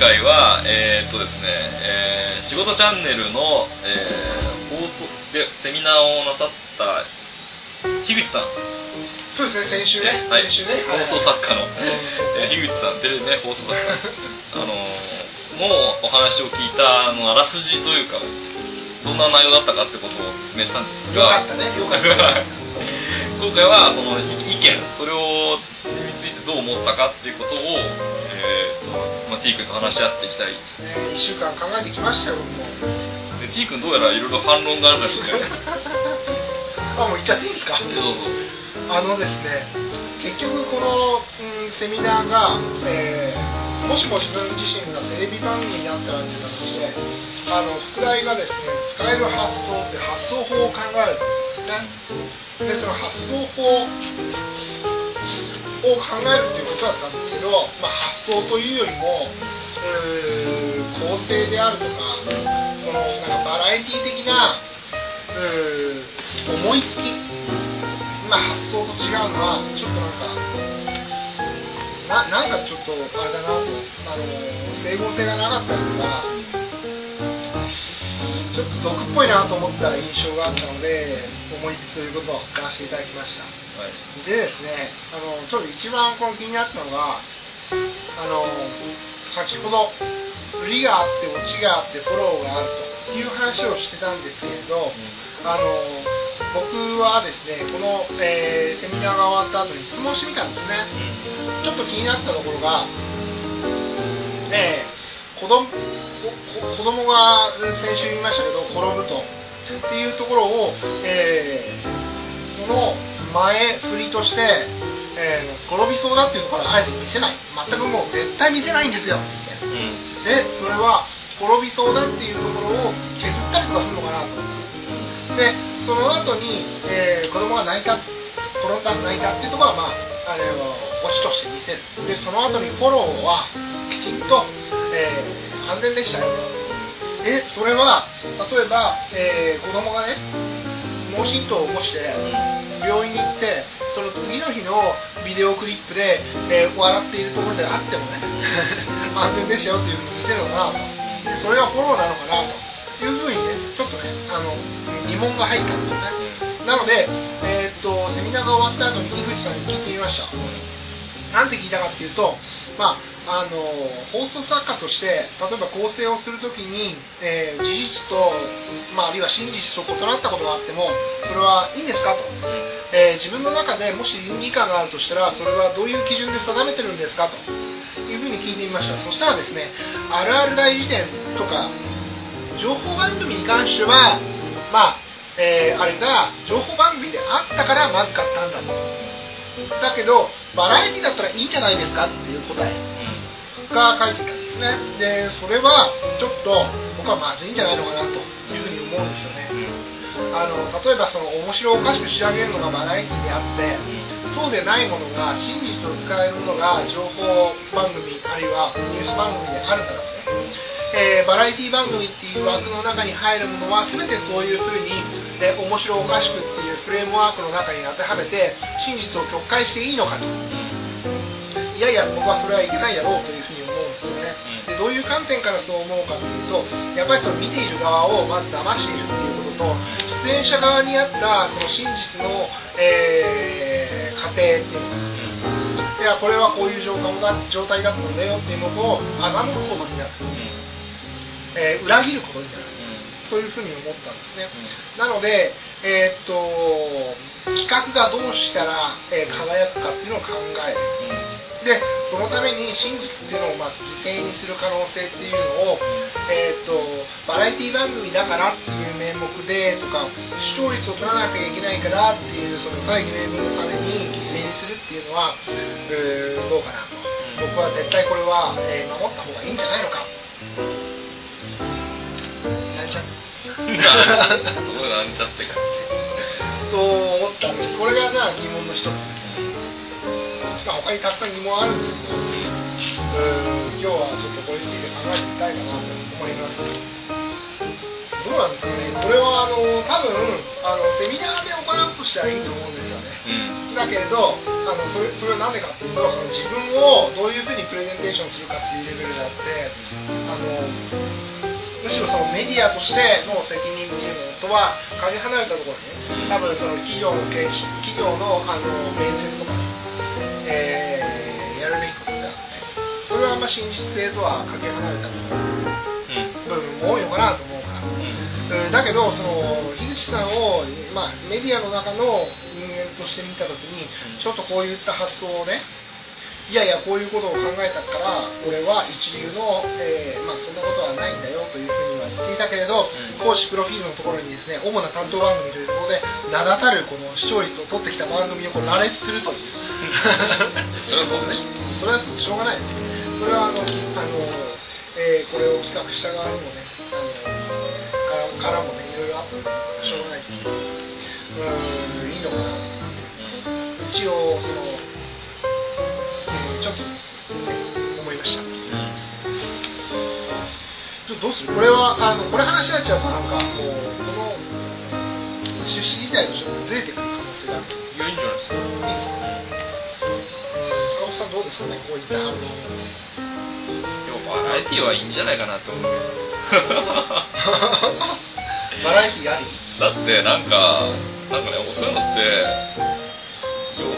回は、えーっとですね、えー仕事チャンネルの、えー放送でセミナーをなさった樋口さん、そうですね先週ね、はい、先週ね。放送作家の、うんえー樋口さん、テレビね、放送作家、あのーもうお話を聞いたあのあらすじというか、どんな内容だったかってことを説明したんですが、よかったねよかった今回はその意見、それをについてどう思ったかっていうことを、えーまあ、T 君と話し合っていきたい。ね1週間考えてきましたよ僕もで T 君どうやらいろいろ反論があるらしくて、あもう言っちゃっていいですか？あのですね結局この、うん、セミナーが、えーもしも自分自身がテレビ番組になったらっていう形であの副題がですね使える発想って発想法を考えるんですねでその発想法を考えるっていうことだったんですけど、まあ、発想というよりもうー構成であるとかそのなんかバラエティ的なうー思いつきまあ発想と違うのはちょっとなんかななんかちょっとあれだなとあの整合性がなかったりとかちょっと俗っぽいなと思った印象があったので思いつきということを使わせていただきました。はい。でですねあのちょっと一番この気になったのがあの先ほど売りがあってオチがあってフォローがあるという話をしてたんですけれど、あの僕はですねこの、えーセミナーが終わった後に質問してみたんですね。ちょっと気になったところが、えー子供こ子供がうん先週言いましたけど転ぶとっていうところを、えーその前振りとして、えー転びそうだっていうところはあえて見せない。全くもう絶対見せないんですよ。つってうん。でそれは転びそうだっていうところを削ったりとかするのかなと。でその後に、えー子供が泣いた転んだ泣いたっていうところはまああれをオチとして見せる。でその後にフォローはきちんと、えー安全でしたよとえそれは例えば、えー子供がね脳震盪を起こして病院に行ってその次の日のビデオクリップで、えー笑っているところであってもね 安全でしたよっていうふうに見せるのかなと。それはフォローなのかなというふうにねちょっとねあの疑問が入ったんですよね。なので、えーっとセミナーが終わった後に井口さんに聞いてみました。なんて聞いたかっていうと、まあ、あの放送作家として例えば構成をするときに、えー事実と、まあ、あるいは真実と異なったことがあってもそれはいいんですかと、えー自分の中でもし倫理観があるとしたらそれはどういう基準で定めてるんですかと。いうふうに聞いてみました。そしたらですねあるある大辞典とか情報番組に関してはまあ、えーあれが情報番組であったからまずかったんだとだけどバラエティだったらいいんじゃないですかっていう答えが書いていたんですね。でそれはちょっと僕はまずいんじゃないのかなというふうに思うんですよね。あの例えばその面白おかしく仕上げるのがバラエティであってそうでないものが真実を使えるものが情報番組あるいはニュース番組であるならばね、えーバラエティ番組っていう枠の中に入るものは全てそういうふうに、えー面白おかしくっていうフレームワークの中に当てはめて真実を曲解していいのかと。いやいや僕はそれはいけないだろうというふうに思うんですよね。でどういう観点からそう思うかというとやっぱりその見ている側をまず騙しているっていうことと出演者側にあったその真実の、えー過程っていうの。かいやこれはこういう状態だ状態だったんだよっていうのを欺くことになる、えー裏切ることになるそういうふうに思ったんですね、なので、えーっと企画がどうしたら、えー輝くかっていうのを考える。でそのために真実っていうのをまあ犠牲にする可能性っていうのを、えー、とバラエティ番組だからっていう名目でとか視聴率を取らなきゃいけないからっていうその大義名分のために犠牲にするっていうのは、えーどうかな。と僕は絶対これは、えー守った方がいいんじゃないのかそこがなんちゃってかと思ったんですこれがじゃあ疑問の一つ。ですまあ他にたくさん疑問あるんですけどん今日はちょっとこれについて考えてみたいかななんですよね。これはあの多分あのセミナーで行うとしてはいいと思うんですよね。うん。だけれどあのそれそれは何でかっていうと自分をどういうふうにプレゼンテーションするかっていうレベルであってあのむしろそのメディアとしての責任っていうのとはかけ離れたところにね多分その企業の経営企業のあの面接とかね、えーやるべきことであってそれはあんま真実性とはかけ離れた部分も多いのかなと思うから。うん。だけどその樋口さんを、まあ、メディアの中の人間として見た時にちょっとこういった発想をねいやいやこういうことを考えたから俺は一流の、えーまあ、そんなことはないんだよというふうには言っていたけれど、うん。講師プロフィールのところにですね主な担当番組というところで名だたるこの視聴率を取ってきた番組をこう羅列するという。それはそうね。それはしょうがない。ですそれはあのあの、えーこれを企画した側にもねあのからからもねいろいろあったんだけどしょうがないっていう。んいいのかな。一応その、どうする？これはあのこれ話し合っちゃうとなんかもうこの趣旨自体とちょっとずれてくる可能性がある。いやいいん。じゃないですかいいですかうん。坂本さん。どうですかねこういった反応でもバラエティーはいいん。じゃないかなと思うバラエティーありだってなん。かなん。かねそういうのってよ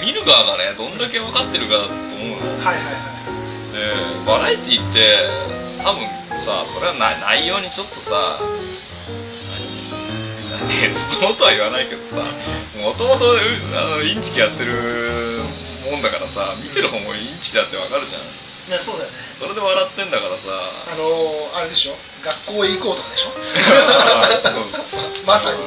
み見る側がねどん。だけ分かってるかだと思うのはいはいはいでバラエティーって多分さそれはな内容にちょっとさ何ねそうとは言わないけどさもともとインチキやってるもんだからさ見てる方もインチキだってわかるじゃんいやそうだよねそれで笑ってんだからさあのー、あれでしょ学校へ行こうとかでしょまさに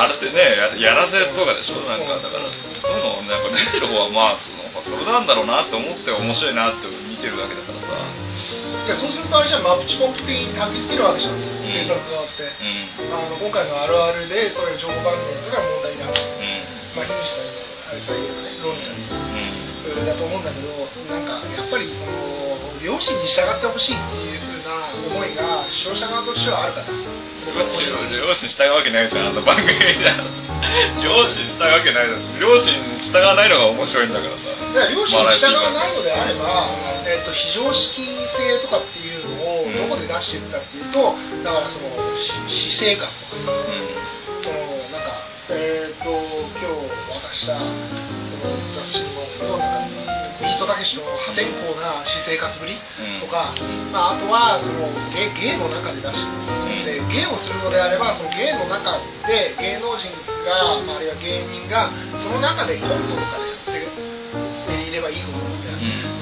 あれってねやらせとかでしょなんかだからそういうのをなんか見てる方はまあそのそれなんだろうなって思って面白いなって見てるだけだからさいやそうするとあれじゃんマプチコンプ的に焚きつけるわけじゃん。警察側って、うん。あの今回のあるあるでそういう情報番組だったら問題だとうん。まあ樋口さんのあれというかね論理うん。だと思うんだけどなんかやっぱりその両親に従ってほしいっていう思いが視聴者側としてはあるから両親従うわけないじゃん。あの番組じゃ両親従うわけない。じゃん両親従わないのが面白いんだからさ。だから両親に従わないのであれば、えっと非常識性とかっていうのをうんどこで出していくかっていうとだからそのし私生活とかさ生活ぶりん。とか、まあ、あとはその芸芸の中で出しで芸をするのであればその芸の中で芸能人が、まあ、あるいは芸人がその中でコントとかでやっていればいいと思うん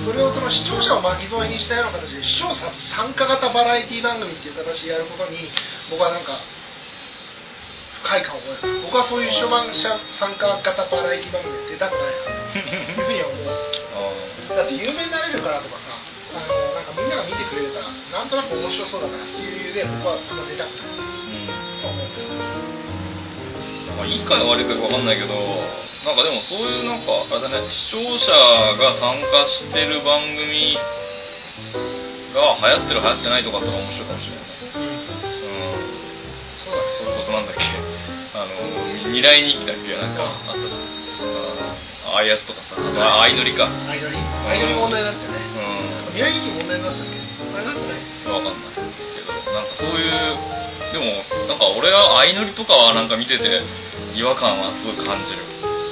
それをその視聴者を巻き添えにしたような形で視聴者参加型バラエティ番組っていう形でやることに僕はなんか不快感を覚える僕はそういう視聴者参加型バラエティ番組に出たくないなというふうには思う。あだって有名になれるからとかさあのなんかみんなが見てくれるからなんとなく面白そうだからっていう理由で僕はあんま出たくない。ーと思うんまあいいか悪いかわかんないけどなんかでもそういうなんかあれだね視聴者が参加してる番組が流行ってる流行ってないとかあったら面白いかもしれない。うん。そうだそういうことなんだっけ。あの未来日記だっけなんかあったじゃんあああいうやつとかさあ相乗りか。アイドリアイドリ問題になってね。うん。未来劇問題になったっけ？あれなんてないわかんない。けどなんかそういうでもなんか俺は相乗りとかはなんか見てて違和感はすごい感じる。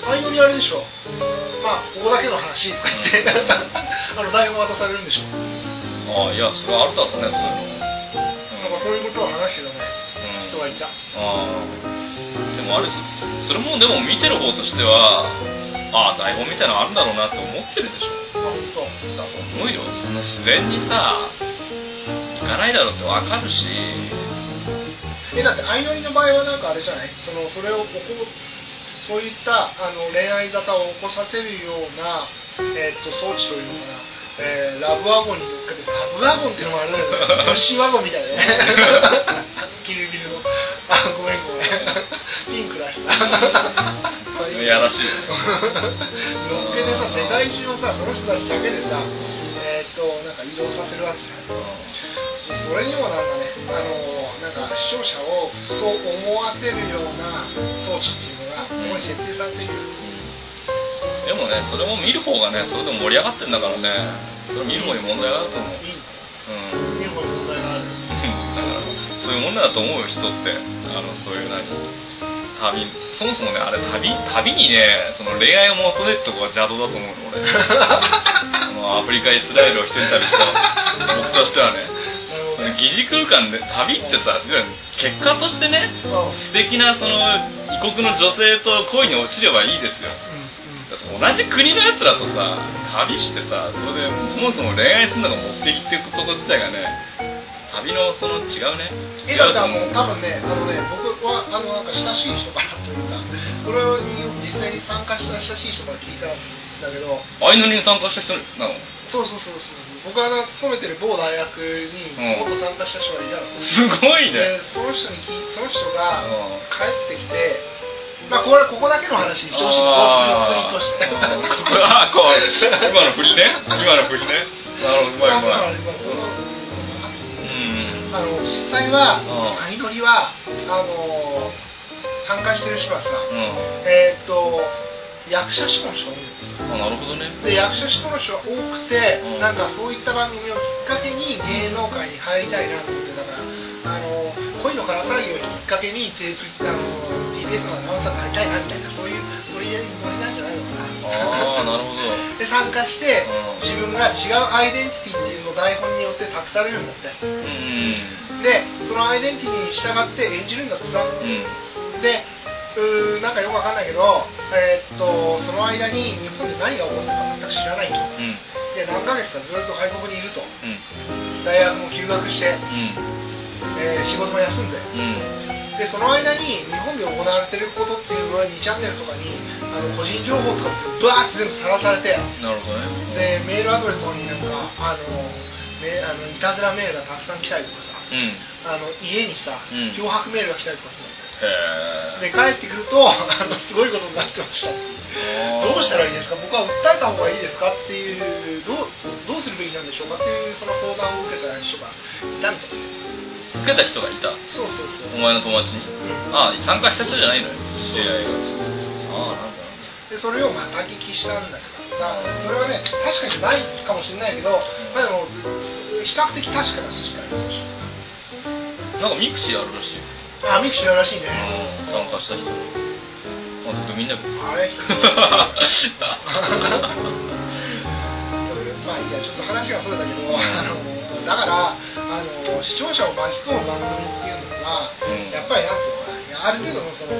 アイドリあれでしょ。まあここだけの話とか言って あの台本渡されるんでしょ。ああいやそれはあるだろうねそういうの。なんかそういうことを話してたね。うん、人がいた。ああ。でもあれそれもでも見てる方としてはああ台本みたいなのあるんだろうなって思ってるでしょ。あ本当。だと思うよそんな自然にさ行かないだろうってわかるしえだって相乗りの場合はなんかあれじゃない？そのそれを起こそういったあの恋愛沙汰を起こさせるような、えっと装置というのかな、えーラブワゴンに乗っけてラブワゴンっていうのもあれだよね。虫ワゴンみたいなね。キルビルの。あごめんごめん。ピンクだ。しいやらしい乗っけてさ世界中をさその人たちだけでさえっとなんか移動させるわけじゃないそれにもなんかねあのなんか視聴者をそう思わせるような装置っていうのがここに設定されている。でもねそれも見る方がねそれでも盛り上がってんだからね。それ見る方に問題があると思う。うん見る方に問題がある。だからそういうもんだと思うよ人って。あのそういう何旅。そもそもねあれ旅？旅にねその恋愛を求めるとこが邪道だと思うの俺。アフリカイスラエルを一人旅した僕としてはね。疑似空間で旅ってさ結果としてねうん素敵なその異国の女性と恋に落ちればいいですよ。同じ国のやつらとさ旅してさそれでそもそも恋愛するのが目的っていうこと自体がね旅のその違うね。え違うと思うだってあの多分ねあのね僕はあのなんか親しい人からというかそれに実際に参加した親しい人から聞いたんだけど。アイヌに参加した人なの？そうそうそうそう僕があの勤めてる某大学にうん。もっと参加した人がいたの、すごいね。でその人に聞いその人がうん。帰ってきてまあこれここだけの話にしてほしい。あのとして。ーあこう。今の振りね。今の振りね。なるほどうまいうまいうんあの実際はうん相乗りはあの参加してる人はさうん。えーっと役者志望の人が多いなるほどね。で役者志望の人が多くて、うん。なんかそういった番組をきっかけに芸能界に入りたいなと思ってだからあの恋のから騒ぎをきっかけにテレビあの TBS のアナウンサーになりたいなみたいなそういうノリなんじゃないのかな。ああなるほど。で参加してうん自分が違うアイデンティティっていうのを台本によって託されるんだって。うん。でそのアイデンティティに従って演じるんだってさ。うん。でうーなんかよくわかんないけど、えーっとその間に日本で何が起こってるか全く知らないと。うん。で何ヶ月かずっと外国にいると。うん。大学も休学して、うん。えー仕事も休んで。うん。でその間に日本で行われてることっていうのは2チャンネルとかにあの個人情報とかバーって全部さらされてなるほどね。でメールアドレスとかになんかあのめあのいたずらメールがたくさん来たりとかさうん。あの家にさうん。脅迫メールが来たりとかするへえで帰ってくるとあのすごいことになってました。どうしたらいいですか？僕は訴えた方がいいですかっていうどうどうするべきなんでしょうかっていうその相談を受けた人がいたみたい。受けた人がいた？そうそうそう。お前の友達に？うん。あ参加した人じゃないのよ知り合いが。ああなんだでそれをまた聞きしたんだけどそれはね確かにないかもしれないけど、まあ、でも比較的確かな数字かなんかミクシーあるらしいあミクシーあるらしいね。うん参加した人。まあとみんなあれ？まあいいやちょっと話がそれたけど、あのだからあの視聴者を巻き込む番組っていうのは、うん。やっぱりなんていうの？ある程度のその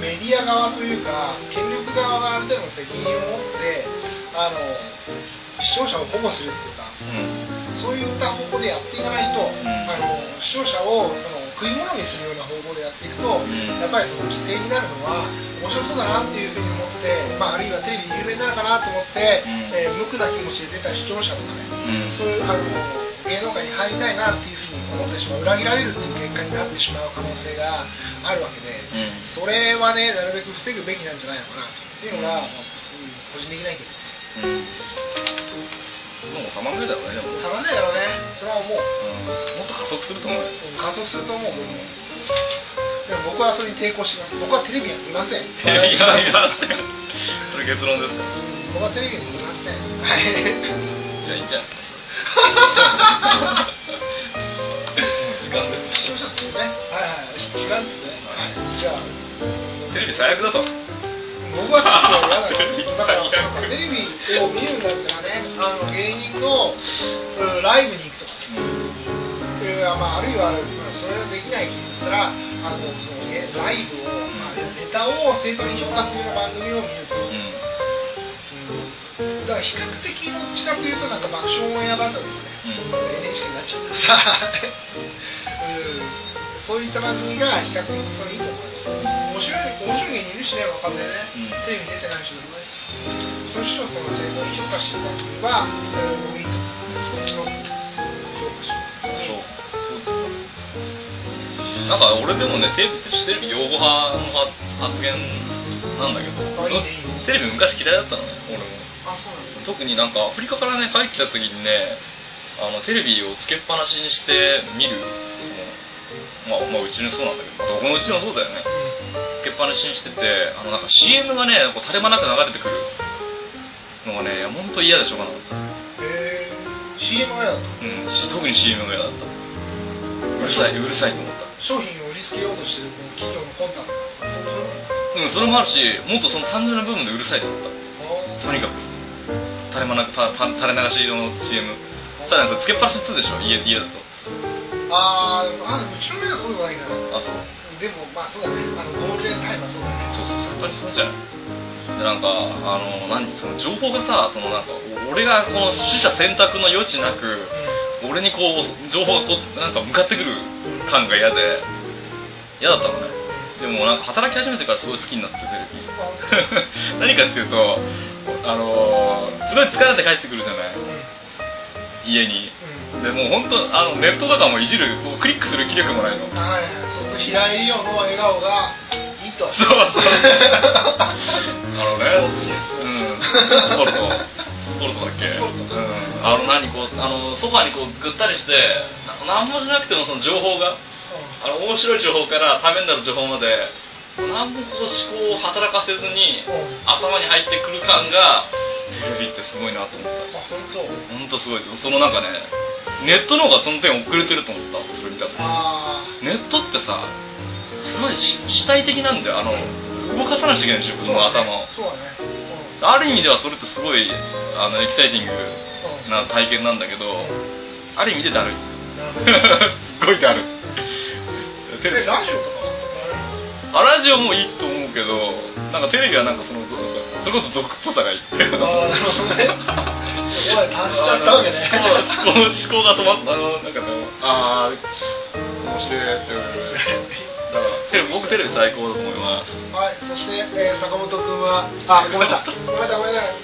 メディア側というか権力側がある程度の責任を持ってあの視聴者を保護するっていうかうん。そういった方向でやっていかないと、ん。あの視聴者をその食い物にするような方法でやっていくと、ん。やっぱりその規制になるのは面白そうだなっていうふうに思って、まあ、あるいはテレビで有名になるかなと思って、うん。えー無垢な気持ちで出た視聴者とかね、うん。そういうあの芸能界に入りたいなっていうふうに思ってしまう裏切られるっていう結果になってしまう可能性があるわけで、うん。それはねなるべく防ぐべきなんじゃないのかなっていうのが、まあうん。個人的な意見です。うん。もう収まんないだろうねでも。下がんないだろうね。それは思う。うん。もっと加速すると思うよ。加速すると思う、でも僕はそれに抵抗します。僕はテレビは見ません。いやいやいやそれ結論です僕はテレビは見ません。は いじゃあいいんじゃないですかもう時間です視聴者ですねはいはい時間ですねはいじゃあテレビ最悪だと僕はちょっと嫌だテレビだからテレビを見るんだったらねあの芸人のうんライブに行くとかえーまあ、あるいは、まあ、それができないって言ったらあのその、ね、ライブを、まあ、ネタを正当に評価するような番組を見ると、うん。うんだから比較的どっちかというとなんか爆笑オンエアバトルとかね、うん NHK になっちゃうけどさ、うん、そういった番組が比較的それいいと思う面白い面白い芸人いるしね若手でね、うん。テレビに出てない人でもね。そういう人をその正当に評価してる番組は、えー僕いいと思うそっちの評価しますなんか俺でもねテレビテレビ擁護派の発言なんだけどテレビ昔嫌いだったのね俺も特になんかアフリカからね帰ってきた時にねあのテレビをつけっぱなしにして見るその、まあ、まあうちのそうなんだけどどこのうちもそうだよね。つけっぱなしにしててあのなんか CM がねこう垂れ間なく流れてくるのがね本当嫌でしょうがなかった。へえ CM が嫌だったうん、し特に CM が嫌だった。うるさいうるさいと思った。商品を売りつけようとしてる企業の魂胆そうんそれもあるしもっとその単純な部分でうるさいと思った。のとにかく垂れたた垂れ流しの CM さらにそれつけっぱなしするでしょ？家家だと。あーあうちの目はそうないからあそう。でもまあそうだね。あのゴールデンタイムはそうだね。そうそうそう。やっぱりそうじゃないでなんかあの何？その情報がさそのなんかお俺がこの取捨選択の余地なく俺にこう情報がこうなんか向かってくる感が嫌で嫌だったのね。でもなんか働き始めてからすごい好きになってテレビ何かっていうとあのーすごい疲れて帰ってくるじゃない。家に。うん。でもう本当あのネットとかもいじるこうクリックする気力もないの。はい平井理央の笑顔がいいと。そうそう。あのね。うん。スポルト。スポルトだっけ。うん。あの何こうあのソファーにこうぐったりしてな何もしなくてもその情報があの面白い情報からためになる情報まで何もこう思考を働かせずにうん。頭に入ってくる感がテレビってすごいなと思った。あ本当？本当すごい。そのなんかねネットの方がその点遅れてると思った。それ見た時あネットってさすごいし主体的なんだよ。あの動かさなきゃいけない自分の頭を。そうだね。ある意味ではそれってすごいあのエキサイティングな体験なんだけどある意味でだるい。すごいだるい。テレビえラジオあラジオもいいと思うけどなんかテレビはなんかそのそれこそ俗っぽさがいい。ああなるほどね。お前達しちゃったわけね。思考思考が止まったあのなんかねああ面白いってだからテレビ僕テレビ最高だと思います。はい、そして、えー、坂本君は、あ、ごめんなさい。ごめんなさい、ごめんなさい。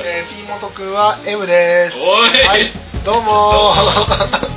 えー、P 本君は M です。おい。はい、どうもー。